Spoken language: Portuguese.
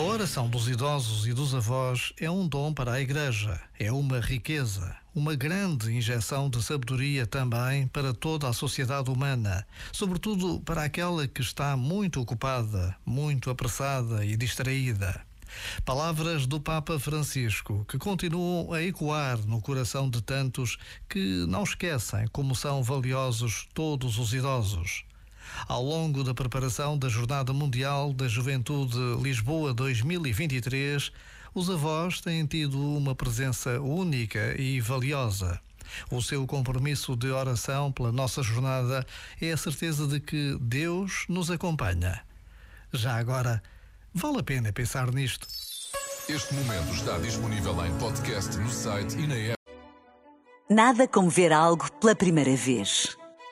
A oração dos idosos e dos avós é um dom para a Igreja, é uma riqueza, uma grande injeção de sabedoria também para toda a sociedade humana, sobretudo para aquela que está muito ocupada, muito apressada e distraída. Palavras do Papa Francisco que continuam a ecoar no coração de tantos que não esquecem como são valiosos todos os idosos. Ao longo da preparação da Jornada Mundial da Juventude Lisboa 2023, os avós têm tido uma presença única e valiosa. O seu compromisso de oração pela nossa jornada é a certeza de que Deus nos acompanha. Já agora, vale a pena pensar nisto. Este momento está disponível em podcast no site e na app. Nada como ver algo pela primeira vez.